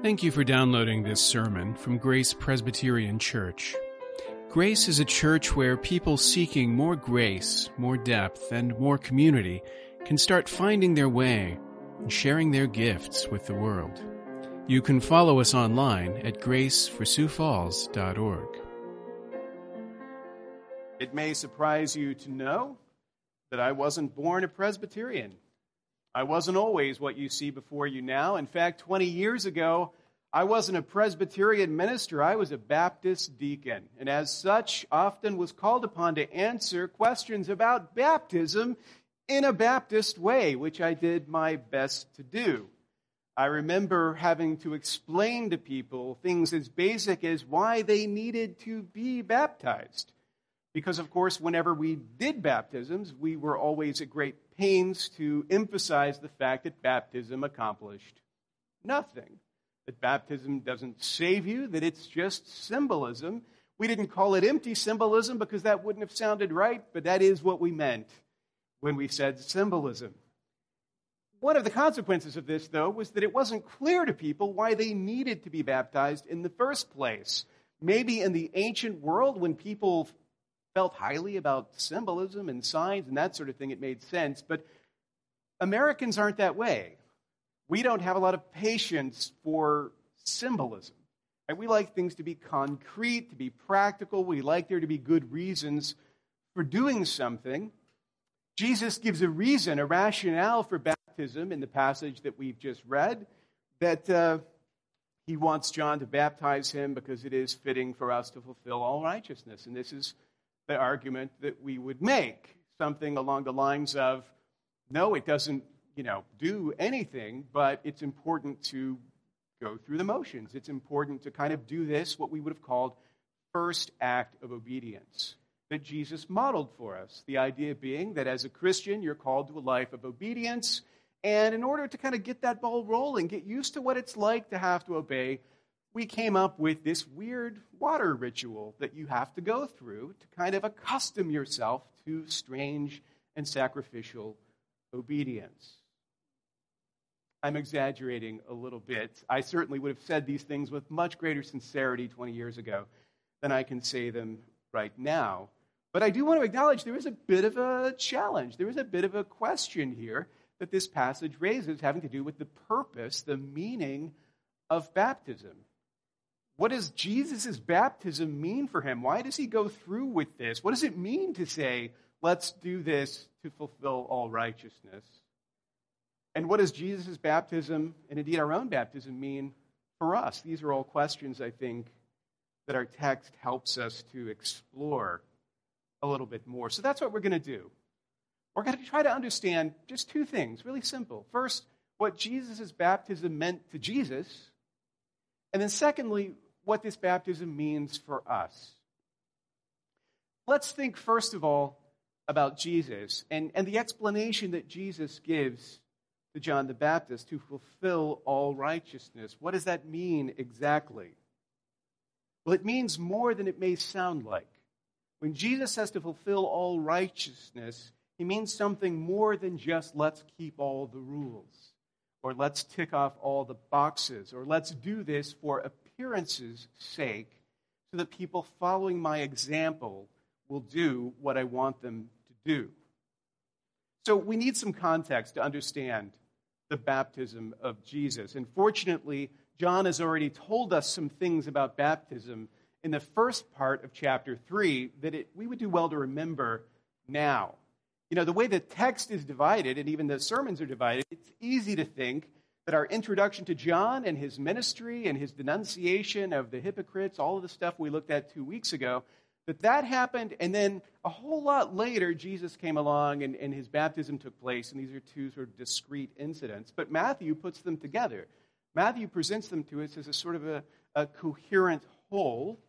Thank you for downloading this sermon from Grace Presbyterian Church. Grace is a church where people seeking more grace, more depth, and more community can start finding their way and sharing their gifts with the world. You can follow us online at graceforsiouxfalls.org. It may surprise you to know that I wasn't born a Presbyterian. I wasn't always what you see before you now. In fact, 20 years ago, I wasn't a Presbyterian minister, I was a Baptist deacon, and as such, often was called upon to answer questions about baptism in a Baptist way, which I did my best to do. I remember having to explain to people things as basic as why they needed to be baptized. Because, of course, whenever we did baptisms, we were always at great pains to emphasize the fact that baptism accomplished nothing. That baptism doesn't save you, that it's just symbolism. We didn't call it empty symbolism because that wouldn't have sounded right, but that is what we meant when we said symbolism. One of the consequences of this, though, was that it wasn't clear to people why they needed to be baptized in the first place. Maybe in the ancient world, when people felt highly about symbolism and signs and that sort of thing, it made sense. But Americans aren't that way. We don't have a lot of patience for symbolism. And we like things to be concrete, to be practical. We like there to be good reasons for doing something. Jesus gives a reason, a rationale for baptism in the passage that we've just read, that uh, he wants John to baptize him because it is fitting for us to fulfill all righteousness. And this is the argument that we would make something along the lines of no, it doesn't you know, do anything, but it's important to go through the motions. It's important to kind of do this, what we would have called first act of obedience that Jesus modeled for us. The idea being that as a Christian, you're called to a life of obedience. And in order to kind of get that ball rolling, get used to what it's like to have to obey, we came up with this weird water ritual that you have to go through to kind of accustom yourself to strange and sacrificial obedience. I'm exaggerating a little bit. I certainly would have said these things with much greater sincerity 20 years ago than I can say them right now. But I do want to acknowledge there is a bit of a challenge. There is a bit of a question here that this passage raises having to do with the purpose, the meaning of baptism. What does Jesus' baptism mean for him? Why does he go through with this? What does it mean to say, let's do this to fulfill all righteousness? And what does Jesus' baptism, and indeed our own baptism, mean for us? These are all questions, I think, that our text helps us to explore a little bit more. So that's what we're going to do. We're going to try to understand just two things, really simple. First, what Jesus' baptism meant to Jesus, and then secondly, what this baptism means for us. Let's think, first of all, about Jesus and, and the explanation that Jesus gives to John the Baptist to fulfill all righteousness. What does that mean exactly? Well, it means more than it may sound like. When Jesus says to fulfill all righteousness, he means something more than just let's keep all the rules, or let's tick off all the boxes, or let's do this for appearance's sake so that people following my example will do what I want them to do. So we need some context to understand the baptism of Jesus. And fortunately, John has already told us some things about baptism in the first part of chapter 3 that it, we would do well to remember now. You know, the way the text is divided, and even the sermons are divided, it's easy to think that our introduction to John and his ministry and his denunciation of the hypocrites, all of the stuff we looked at two weeks ago, that that happened, and then a whole lot later, Jesus came along and, and his baptism took place, and these are two sort of discrete incidents. But Matthew puts them together. Matthew presents them to us as a sort of a, a coherent whole.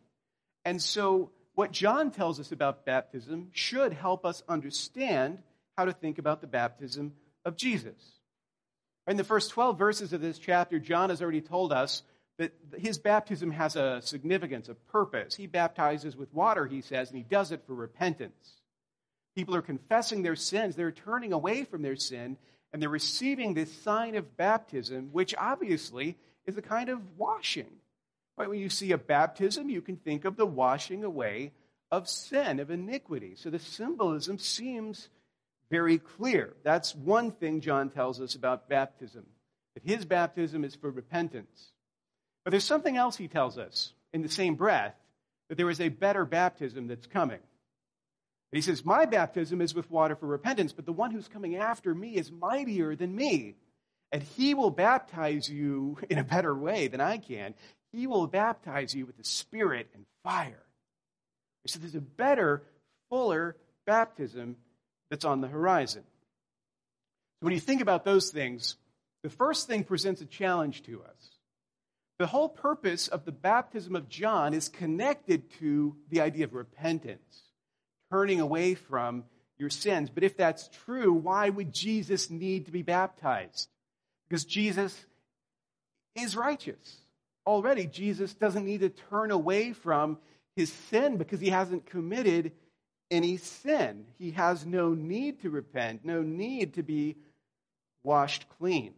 And so, what John tells us about baptism should help us understand how to think about the baptism of Jesus. In the first 12 verses of this chapter, John has already told us that his baptism has a significance, a purpose. He baptizes with water, he says, and he does it for repentance. People are confessing their sins, they're turning away from their sin, And they're receiving this sign of baptism, which obviously is a kind of washing. Right? When you see a baptism, you can think of the washing away of sin, of iniquity. So the symbolism seems very clear. That's one thing John tells us about baptism that his baptism is for repentance. But there's something else he tells us in the same breath that there is a better baptism that's coming. And he says, My baptism is with water for repentance, but the one who's coming after me is mightier than me. And he will baptize you in a better way than I can. He will baptize you with the Spirit and fire. So there's a better, fuller baptism that's on the horizon. When you think about those things, the first thing presents a challenge to us. The whole purpose of the baptism of John is connected to the idea of repentance, turning away from your sins. But if that's true, why would Jesus need to be baptized? Because Jesus is righteous. Already, Jesus doesn't need to turn away from his sin because he hasn't committed any sin. He has no need to repent, no need to be washed clean.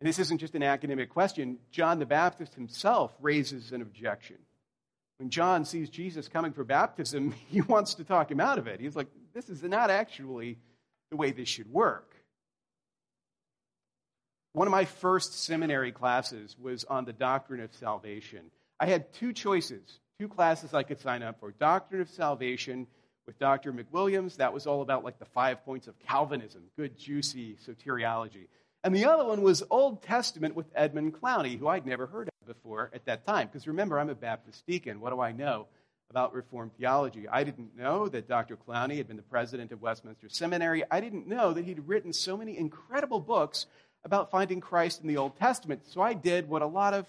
And this isn't just an academic question. John the Baptist himself raises an objection. When John sees Jesus coming for baptism, he wants to talk him out of it. He's like, this is not actually the way this should work. One of my first seminary classes was on the doctrine of salvation. I had two choices, two classes I could sign up for Doctrine of Salvation with Dr. McWilliams. That was all about like the five points of Calvinism, good, juicy soteriology. And the other one was Old Testament with Edmund Clowney, who I'd never heard of before at that time. Because remember, I'm a Baptist deacon. What do I know about Reformed theology? I didn't know that Dr. Clowney had been the president of Westminster Seminary. I didn't know that he'd written so many incredible books about finding Christ in the Old Testament. So I did what a lot of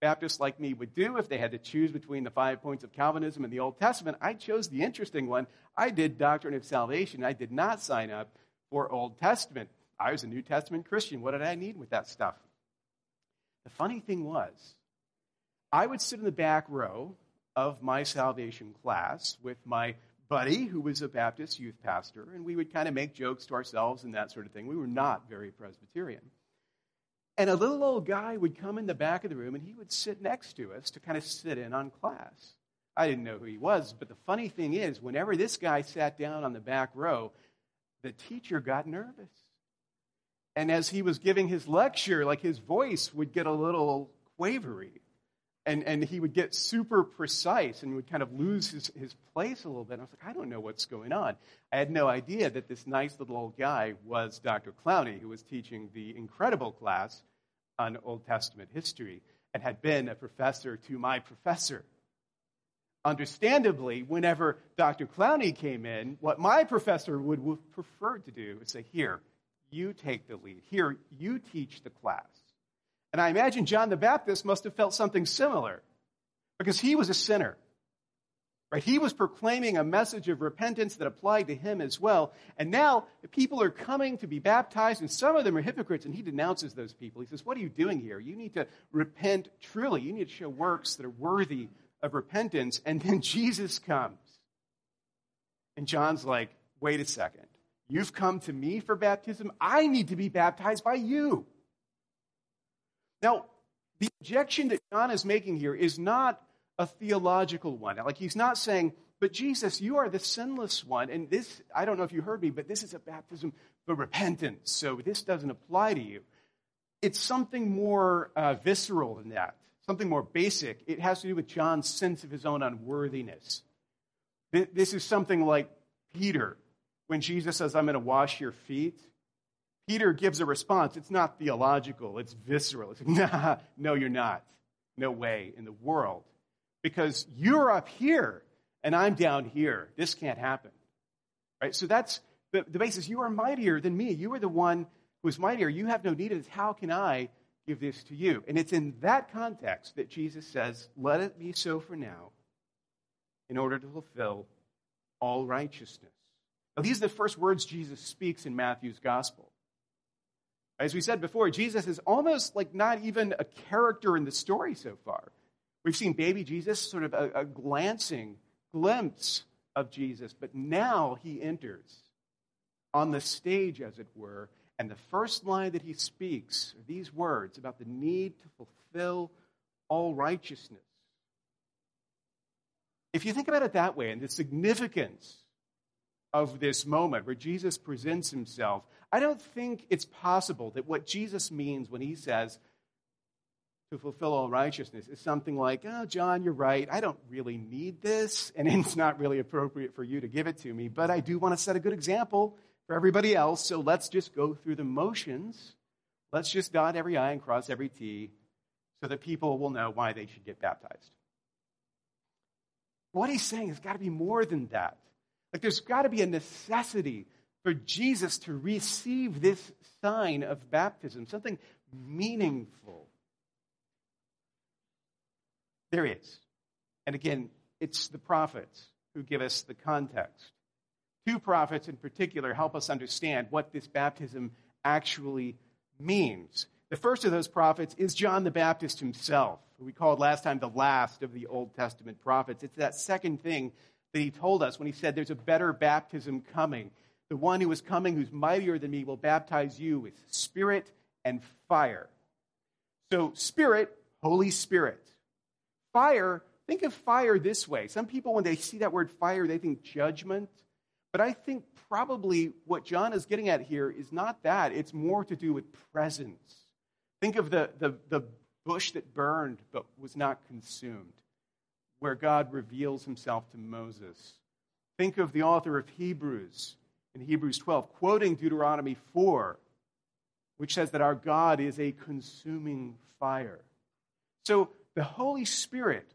Baptists like me would do if they had to choose between the five points of Calvinism and the Old Testament. I chose the interesting one. I did Doctrine of Salvation. I did not sign up for Old Testament. I was a New Testament Christian. What did I need with that stuff? The funny thing was, I would sit in the back row of my salvation class with my buddy, who was a Baptist youth pastor, and we would kind of make jokes to ourselves and that sort of thing. We were not very Presbyterian. And a little old guy would come in the back of the room and he would sit next to us to kind of sit in on class. I didn't know who he was, but the funny thing is, whenever this guy sat down on the back row, the teacher got nervous. And as he was giving his lecture, like his voice would get a little quavery. And, and he would get super precise and would kind of lose his, his place a little bit. And I was like, I don't know what's going on. I had no idea that this nice little old guy was Dr. Clowney, who was teaching the incredible class on Old Testament history and had been a professor to my professor. Understandably, whenever Dr. Clowney came in, what my professor would have preferred to do is say, Here, you take the lead. Here, you teach the class. And I imagine John the Baptist must have felt something similar because he was a sinner. Right? He was proclaiming a message of repentance that applied to him as well. And now people are coming to be baptized, and some of them are hypocrites, and he denounces those people. He says, What are you doing here? You need to repent truly. You need to show works that are worthy of repentance. And then Jesus comes. And John's like, Wait a second. You've come to me for baptism. I need to be baptized by you. Now, the objection that John is making here is not a theological one. Like he's not saying, but Jesus, you are the sinless one. And this, I don't know if you heard me, but this is a baptism for repentance. So this doesn't apply to you. It's something more uh, visceral than that, something more basic. It has to do with John's sense of his own unworthiness. This is something like Peter, when Jesus says, I'm going to wash your feet. Peter gives a response. It's not theological, it's visceral. It's like, nah, no, you're not. No way in the world because you're up here and I'm down here. This can't happen. Right? So that's the, the basis. You are mightier than me. You are the one who is mightier. You have no need of this. How can I give this to you? And it's in that context that Jesus says, Let it be so for now, in order to fulfill all righteousness. Now, these are the first words Jesus speaks in Matthew's gospel. As we said before, Jesus is almost like not even a character in the story so far. We've seen baby Jesus, sort of a, a glancing glimpse of Jesus, but now he enters on the stage, as it were, and the first line that he speaks are these words about the need to fulfill all righteousness. If you think about it that way and the significance of this moment where Jesus presents himself, I don't think it's possible that what Jesus means when he says to fulfill all righteousness is something like, oh, John, you're right. I don't really need this, and it's not really appropriate for you to give it to me, but I do want to set a good example for everybody else, so let's just go through the motions. Let's just dot every I and cross every T so that people will know why they should get baptized. What he's saying has got to be more than that. Like, there's got to be a necessity for Jesus to receive this sign of baptism, something meaningful. There is. And again, it's the prophets who give us the context. Two prophets in particular help us understand what this baptism actually means. The first of those prophets is John the Baptist himself, who we called last time the last of the Old Testament prophets. It's that second thing that he told us when he said, There's a better baptism coming. The one who is coming, who's mightier than me, will baptize you with spirit and fire. So, spirit, Holy Spirit. Fire, think of fire this way. Some people, when they see that word fire, they think judgment. But I think probably what John is getting at here is not that, it's more to do with presence. Think of the, the, the bush that burned but was not consumed, where God reveals himself to Moses. Think of the author of Hebrews in Hebrews 12, quoting Deuteronomy 4, which says that our God is a consuming fire. So the Holy Spirit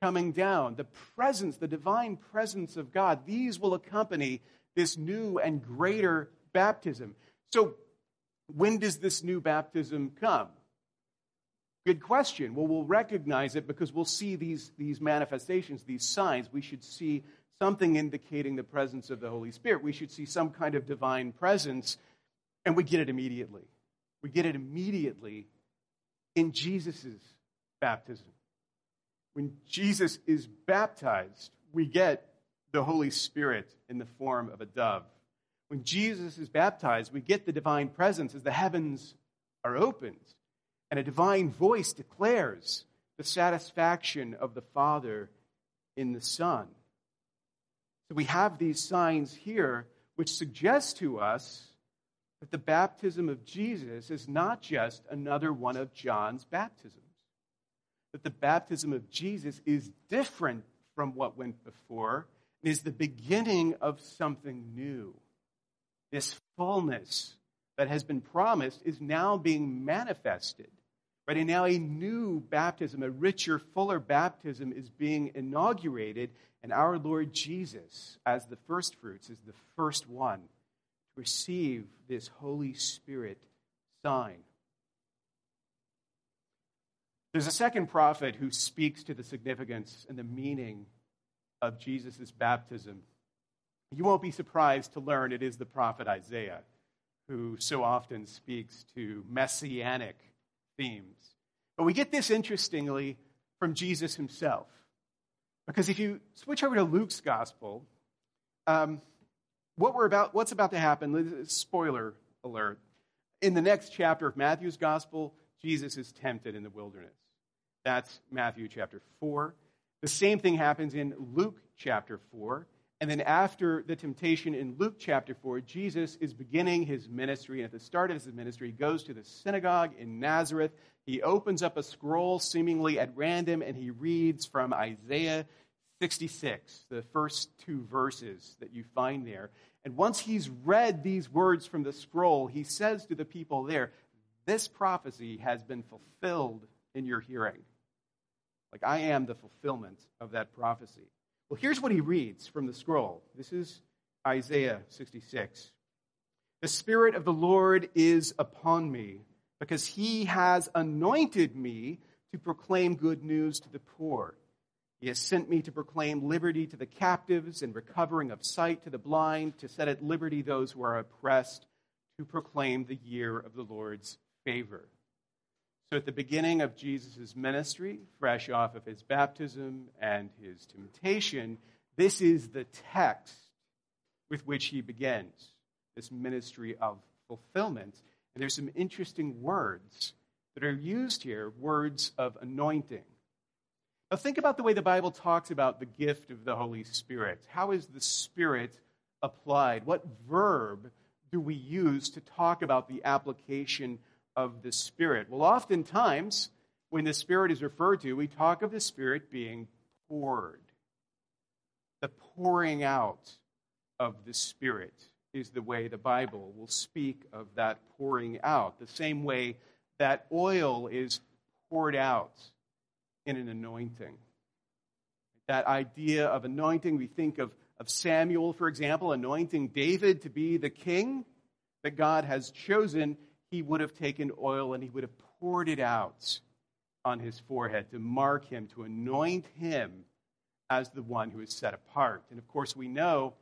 coming down, the presence, the divine presence of God, these will accompany this new and greater baptism. So, when does this new baptism come? Good question. Well, we'll recognize it because we'll see these, these manifestations, these signs. We should see something indicating the presence of the Holy Spirit. We should see some kind of divine presence, and we get it immediately. We get it immediately in Jesus' baptism. When Jesus is baptized, we get the Holy Spirit in the form of a dove. When Jesus is baptized, we get the divine presence as the heavens are opened, and a divine voice declares the satisfaction of the Father in the Son. So we have these signs here which suggest to us that the baptism of Jesus is not just another one of John's baptisms that the baptism of Jesus is different from what went before and is the beginning of something new. This fullness that has been promised is now being manifested. Right? And now a new baptism, a richer, fuller baptism is being inaugurated, and our Lord Jesus, as the first fruits, is the first one to receive this Holy Spirit sign. There's a second prophet who speaks to the significance and the meaning of Jesus' baptism. You won't be surprised to learn it is the prophet Isaiah who so often speaks to messianic themes. But we get this interestingly from Jesus himself. Because if you switch over to Luke's gospel, um, what we're about, what's about to happen, spoiler alert, in the next chapter of Matthew's gospel, Jesus is tempted in the wilderness. That's Matthew chapter 4. The same thing happens in Luke chapter 4. And then after the temptation in Luke chapter 4, Jesus is beginning his ministry. And at the start of his ministry, he goes to the synagogue in Nazareth. He opens up a scroll seemingly at random and he reads from Isaiah 66, the first two verses that you find there. And once he's read these words from the scroll, he says to the people there, This prophecy has been fulfilled in your hearing. Like, I am the fulfillment of that prophecy. Well, here's what he reads from the scroll. This is Isaiah 66. The Spirit of the Lord is upon me, because he has anointed me to proclaim good news to the poor. He has sent me to proclaim liberty to the captives and recovering of sight to the blind, to set at liberty those who are oppressed, to proclaim the year of the Lord's favor. So, at the beginning of Jesus' ministry, fresh off of his baptism and his temptation, this is the text with which he begins. this ministry of fulfillment. And there's some interesting words that are used here words of anointing. Now, think about the way the Bible talks about the gift of the Holy Spirit. How is the Spirit applied? What verb do we use to talk about the application of the Spirit? Well, oftentimes, when the Spirit is referred to, we talk of the Spirit being poured. The pouring out of the Spirit is the way the Bible will speak of that pouring out, the same way that oil is poured out in an anointing. That idea of anointing, we think of, of Samuel, for example, anointing David to be the king that God has chosen. He would have taken oil and he would have poured it out on his forehead to mark him, to anoint him as the one who is set apart. And of course, we know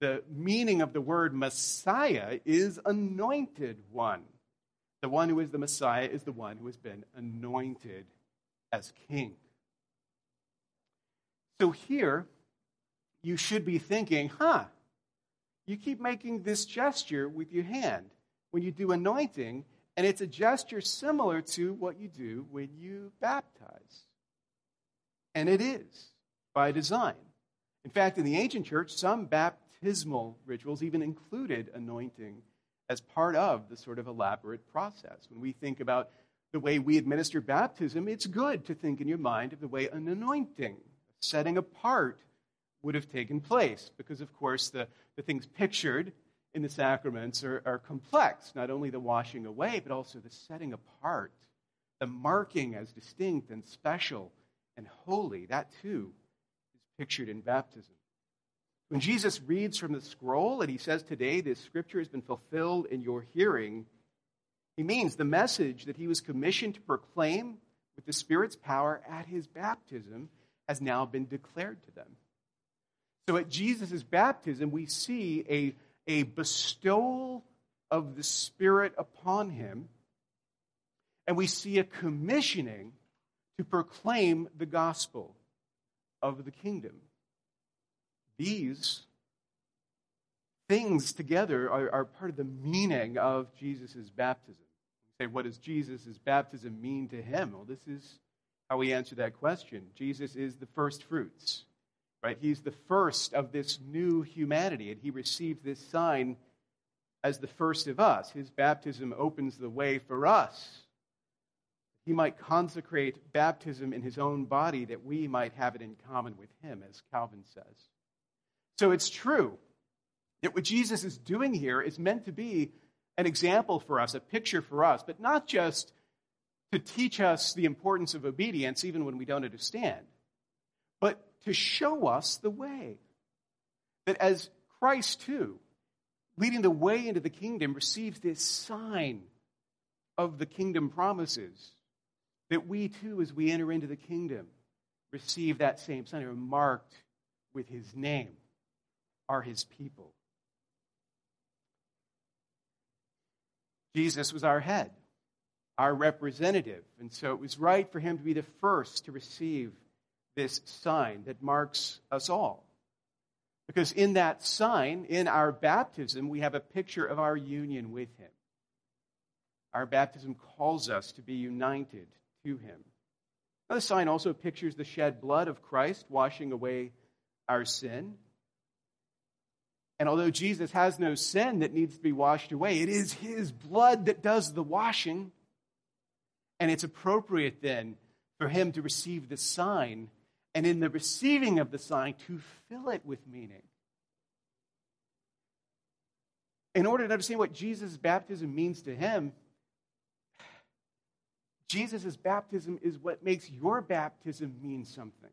the meaning of the word Messiah is anointed one. The one who is the Messiah is the one who has been anointed as king. So here, you should be thinking, huh, you keep making this gesture with your hand when you do anointing, and it's a gesture similar to what you do when you baptize. And it is by design. In fact, in the ancient church, some baptismal rituals even included anointing as part of the sort of elaborate process. When we think about the way we administer baptism, it's good to think in your mind of the way an anointing, setting apart, would have taken place. Because, of course, the, the things pictured in the sacraments are, are complex, not only the washing away, but also the setting apart, the marking as distinct and special and holy. That, too, is pictured in baptism. When Jesus reads from the scroll and he says, Today this scripture has been fulfilled in your hearing, he means the message that he was commissioned to proclaim with the Spirit's power at his baptism has now been declared to them. So at Jesus' baptism, we see a, a bestowal of the Spirit upon him, and we see a commissioning to proclaim the gospel of the kingdom. These things together are, are part of the meaning of Jesus' baptism say, what does Jesus' baptism mean to him? Well, this is how we answer that question. Jesus is the first fruits, right? He's the first of this new humanity, and he received this sign as the first of us. His baptism opens the way for us. He might consecrate baptism in his own body that we might have it in common with him, as Calvin says. So it's true that what Jesus is doing here is meant to be an example for us, a picture for us, but not just to teach us the importance of obedience even when we don't understand, to show us the way. That as Christ, too, leading the way into the kingdom, receives this sign of the kingdom promises, that we, too, as we enter into the kingdom, receive that same sign, are marked with his name, are his people. Jesus was our head, our representative. And so it was right for him to be the first to receive this sign that marks us all. Because in that sign, in our baptism, we have a picture of our union with him. Our baptism calls us to be united to him. Now, the sign also pictures the shed blood of Christ washing away our sin. And although Jesus has no sin that needs to be washed away, it is his blood that does the washing. And it's appropriate then for him to receive the sign, and in the receiving of the sign, to fill it with meaning. In order to understand what Jesus' baptism means to him, Jesus' baptism is what makes your baptism mean something.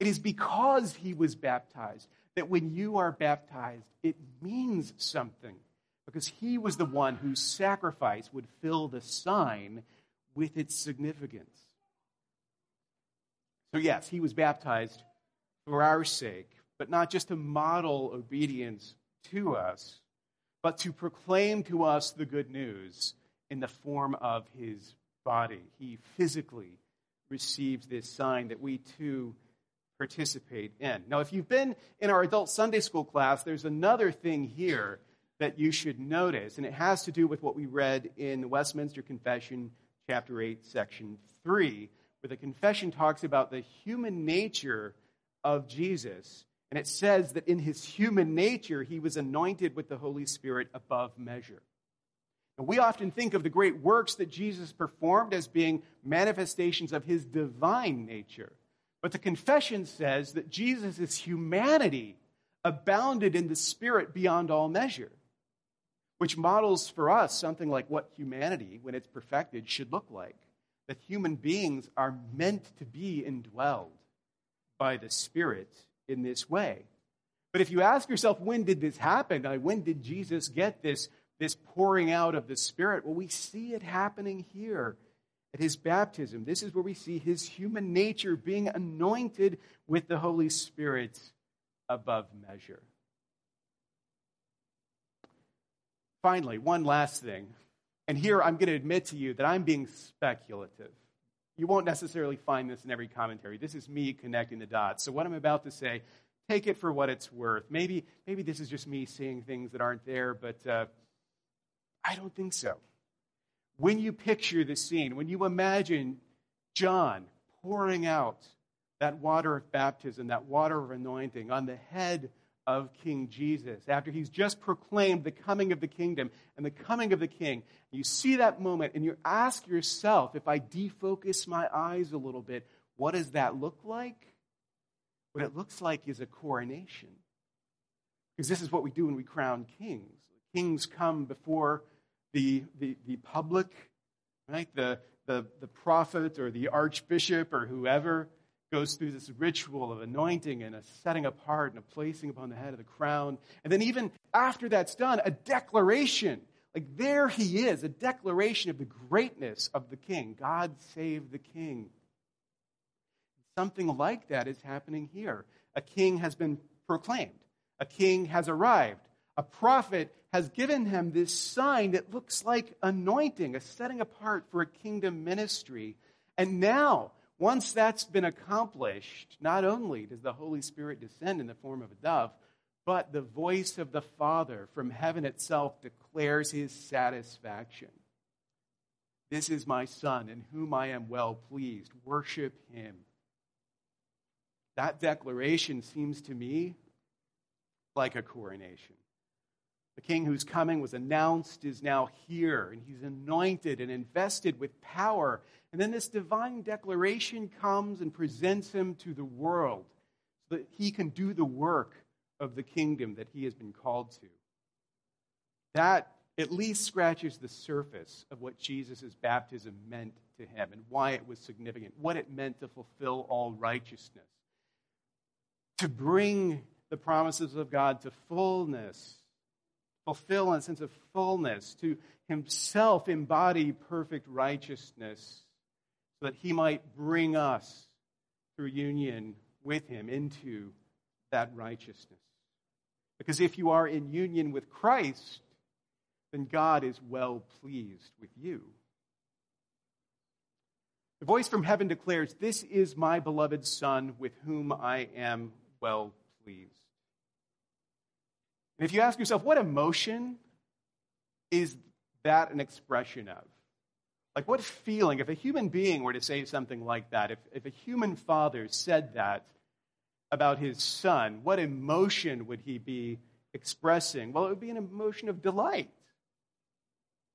It is because he was baptized that when you are baptized, it means something because he was the one whose sacrifice would fill the sign with its significance. So, yes, he was baptized for our sake, but not just to model obedience to us, but to proclaim to us the good news in the form of his body. He physically receives this sign that we too participate in. Now, if you've been in our adult Sunday school class, there's another thing here that you should notice, and it has to do with what we read in the Westminster Confession, chapter 8, section 3, where the confession talks about the human nature of Jesus. And it says that in his human nature, he was anointed with the Holy Spirit above measure. And we often think of the great works that Jesus performed as being manifestations of his divine nature. But the confession says that Jesus' humanity abounded in the Spirit beyond all measure, which models for us something like what humanity, when it's perfected, should look like. That human beings are meant to be indwelled by the Spirit in this way. But if you ask yourself, when did this happen? When did Jesus get this, this pouring out of the Spirit? Well, we see it happening here at his baptism. This is where we see his human nature being anointed with the Holy Spirit above measure. Finally, one last thing. And here I'm going to admit to you that I'm being speculative. You won't necessarily find this in every commentary. This is me connecting the dots. So, what I'm about to say, take it for what it's worth. Maybe, maybe this is just me seeing things that aren't there, but uh, I don't think so when you picture the scene, when you imagine John pouring out that water of baptism, that water of anointing on the head of King Jesus, after he's just proclaimed the coming of the kingdom and the coming of the king, you see that moment and you ask yourself, if I defocus my eyes a little bit, what does that look like? What it looks like is a coronation. Because this is what we do when we crown kings. Kings come before the, the, the public, right? The, the, the prophet or the archbishop or whoever goes through this ritual of anointing and a setting apart and a placing upon the head of the crown. And then, even after that's done, a declaration. Like there he is, a declaration of the greatness of the king. God save the king. Something like that is happening here. A king has been proclaimed, a king has arrived, a prophet has given him this sign that looks like anointing, a setting apart for a kingdom ministry. And now, once that's been accomplished, not only does the Holy Spirit descend in the form of a dove, but the voice of the Father from heaven itself declares his satisfaction. This is my Son, in whom I am well pleased. Worship him. That declaration seems to me like a coronation. The king whose coming was announced, is now here, and he's anointed and invested with power. And then this divine declaration comes and presents him to the world so that he can do the work of the kingdom that he has been called to. That at least scratches the surface of what Jesus' baptism meant to him and why it was significant, what it meant to fulfill all righteousness, to bring the promises of God to fullness fulfill in a sense of fullness, to himself embody perfect righteousness, so that he might bring us through union with him into that righteousness. Because if you are in union with Christ, then God is well pleased with you. The voice from heaven declares, This is my beloved Son, with whom I am well pleased. And if you ask yourself, what emotion is that an expression of? Like, what feeling, if a human being were to say something like that, if, if a human father said that about his son, what emotion would he be expressing? Well, it would be an emotion of delight,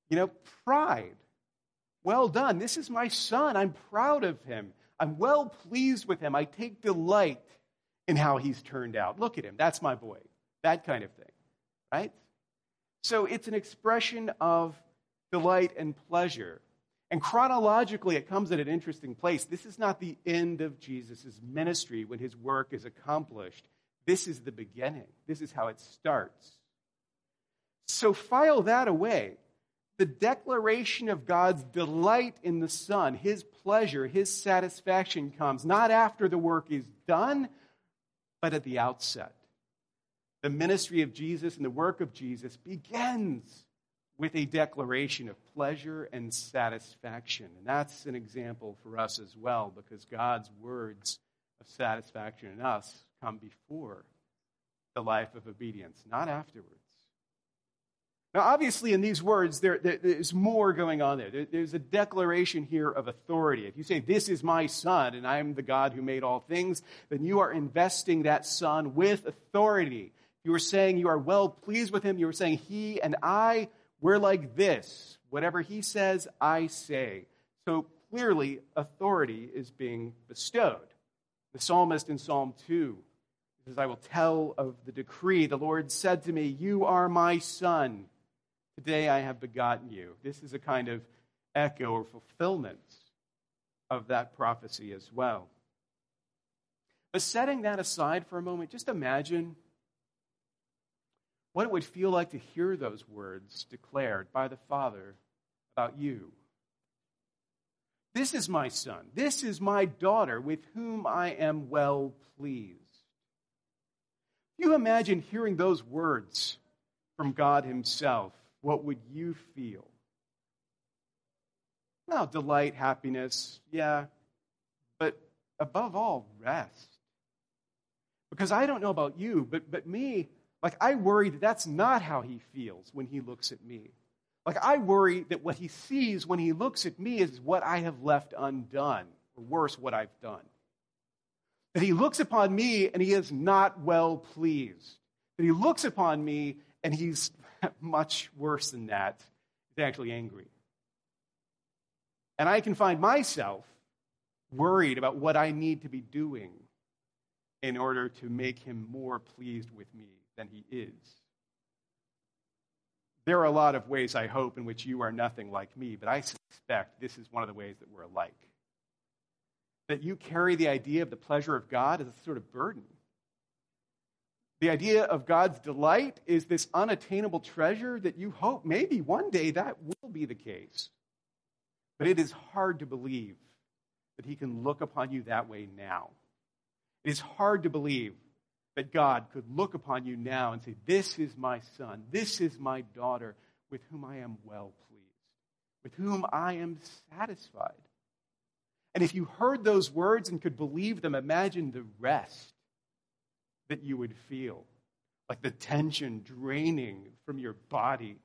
you know, pride. Well done. This is my son. I'm proud of him. I'm well pleased with him. I take delight in how he's turned out. Look at him. That's my boy. That kind of thing right? So it's an expression of delight and pleasure. And chronologically, it comes at an interesting place. This is not the end of Jesus' ministry when his work is accomplished. This is the beginning. This is how it starts. So file that away. The declaration of God's delight in the Son, his pleasure, his satisfaction comes not after the work is done, but at the outset the ministry of Jesus and the work of Jesus begins with a declaration of pleasure and satisfaction. And that's an example for us as well, because God's words of satisfaction in us come before the life of obedience, not afterwards. Now, obviously, in these words, there, there, there's more going on there. there. There's a declaration here of authority. If you say, This is my son, and I am the God who made all things, then you are investing that son with authority. You are saying you are well pleased with him. You are saying, He and I, we're like this. Whatever he says, I say. So clearly, authority is being bestowed. The psalmist in Psalm 2 says, I will tell of the decree. The Lord said to me, You are my son. Today I have begotten you. This is a kind of echo or fulfillment of that prophecy as well. But setting that aside for a moment, just imagine what it would feel like to hear those words declared by the Father about you. This is my son. This is my daughter with whom I am well pleased. You imagine hearing those words from God Himself what would you feel? Now, delight, happiness, yeah, but above all, rest. Because I don't know about you, but, but me, like, I worry that that's not how he feels when he looks at me. Like, I worry that what he sees when he looks at me is what I have left undone, or worse, what I've done. That he looks upon me and he is not well pleased. That he looks upon me and he's much worse than that. He's actually angry. And I can find myself worried about what I need to be doing in order to make him more pleased with me than he is. There are a lot of ways, I hope, in which you are nothing like me, but I suspect this is one of the ways that we're alike. That you carry the idea of the pleasure of God as a sort of burden. The idea of God's delight is this unattainable treasure that you hope maybe one day that will be the case. But it is hard to believe that He can look upon you that way now. It is hard to believe that God could look upon you now and say, This is my son, this is my daughter, with whom I am well pleased, with whom I am satisfied. And if you heard those words and could believe them, imagine the rest that you would feel, like the tension draining from your body,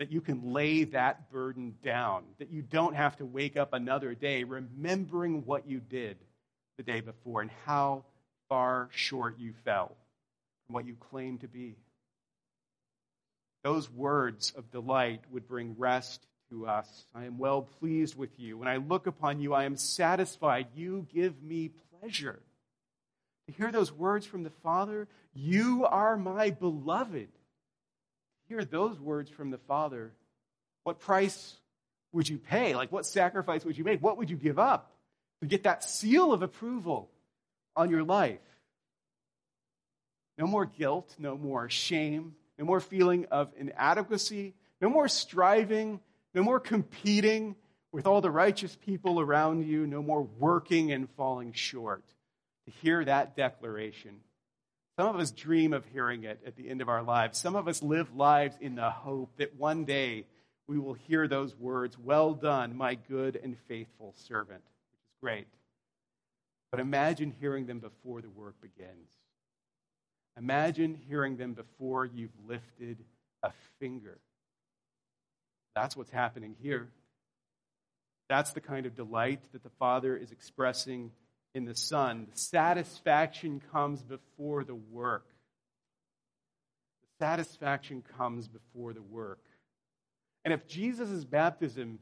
that you can lay that burden down, that you don't have to wake up another day remembering what you did the day before and how far short you fell from what you claim to be. Those words of delight would bring rest to us. I am well pleased with you. When I look upon you, I am satisfied. You give me pleasure. To hear those words from the Father, you are my beloved. Hear those words from the Father, what price would you pay? Like, what sacrifice would you make? What would you give up to get that seal of approval on your life? No more guilt, no more shame, no more feeling of inadequacy, no more striving, no more competing with all the righteous people around you, no more working and falling short to hear that declaration. Some of us dream of hearing it at the end of our lives. Some of us live lives in the hope that one day we will hear those words, Well done, my good and faithful servant, which is great. But imagine hearing them before the work begins. Imagine hearing them before you've lifted a finger. That's what's happening here. That's the kind of delight that the Father is expressing in the Son. The satisfaction comes before the work. The satisfaction comes before the work. And if Jesus' baptism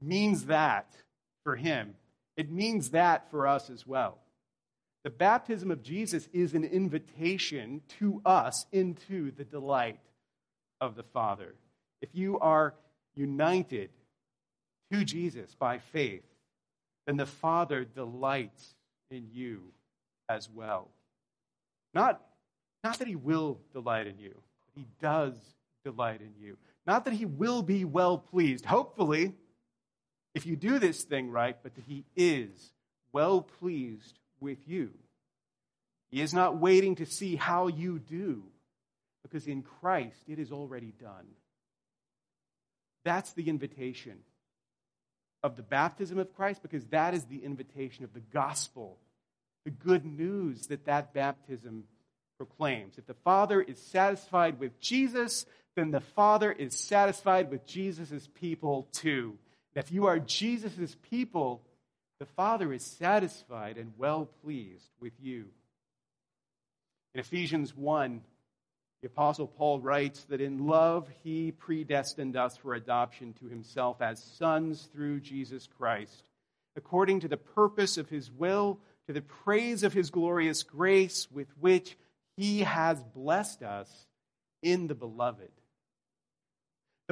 means that for him, it means that for us as well. The baptism of Jesus is an invitation to us into the delight of the Father. If you are united to Jesus by faith, then the Father delights in you as well. Not, not that he will delight in you, but he does delight in you. Not that he will be well pleased, hopefully, if you do this thing right, but that he is well pleased with you. He is not waiting to see how you do, because in Christ it is already done. That's the invitation of the baptism of Christ because that is the invitation of the gospel, the good news that that baptism proclaims. If the Father is satisfied with Jesus, then the Father is satisfied with Jesus' people too. If you are Jesus' people, the Father is satisfied and well pleased with you. In Ephesians 1, the Apostle Paul writes that in love he predestined us for adoption to himself as sons through Jesus Christ, according to the purpose of his will, to the praise of his glorious grace with which he has blessed us in the beloved.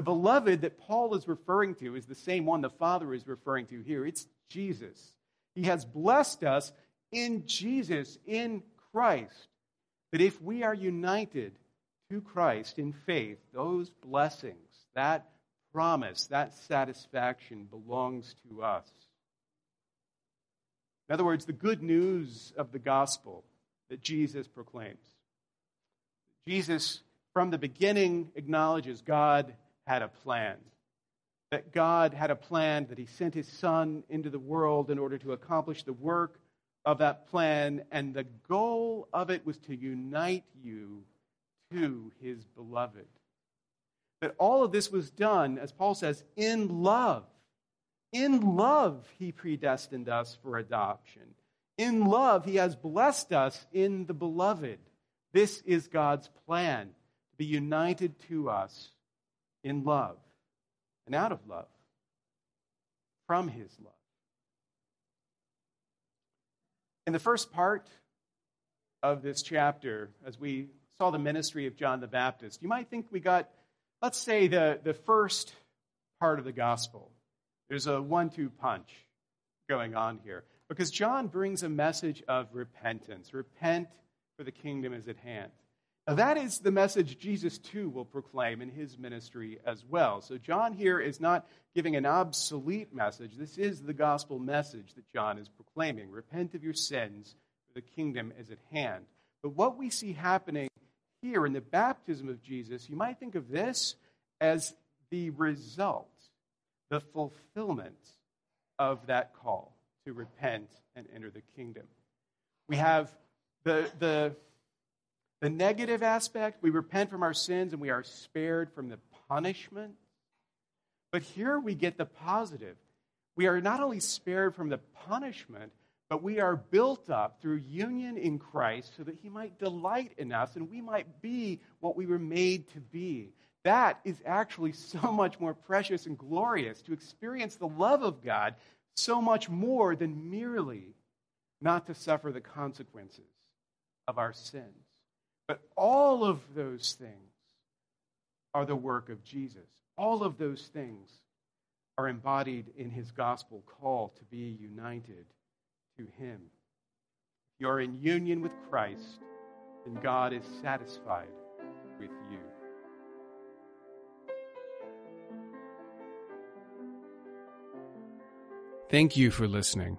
The beloved that Paul is referring to is the same one the Father is referring to here. It's Jesus. He has blessed us in Jesus, in Christ. That if we are united to Christ in faith, those blessings, that promise, that satisfaction belongs to us. In other words, the good news of the gospel that Jesus proclaims. Jesus, from the beginning, acknowledges God had a plan. That God had a plan, that He sent His Son into the world in order to accomplish the work of that plan, and the goal of it was to unite you to His beloved. That all of this was done, as Paul says, in love. In love, He predestined us for adoption. In love, He has blessed us in the beloved. This is God's plan to be united to us in love and out of love, from his love. In the first part of this chapter, as we saw the ministry of John the Baptist, you might think we got, let's say, the, the first part of the gospel. There's a one two punch going on here because John brings a message of repentance. Repent, for the kingdom is at hand. That is the message Jesus too will proclaim in his ministry as well. So, John here is not giving an obsolete message. This is the gospel message that John is proclaiming. Repent of your sins, for the kingdom is at hand. But what we see happening here in the baptism of Jesus, you might think of this as the result, the fulfillment of that call to repent and enter the kingdom. We have the, the the negative aspect, we repent from our sins and we are spared from the punishment. But here we get the positive. We are not only spared from the punishment, but we are built up through union in Christ so that He might delight in us and we might be what we were made to be. That is actually so much more precious and glorious to experience the love of God so much more than merely not to suffer the consequences of our sins. But all of those things are the work of Jesus. All of those things are embodied in his gospel call to be united to him. If you're in union with Christ, then God is satisfied with you. Thank you for listening.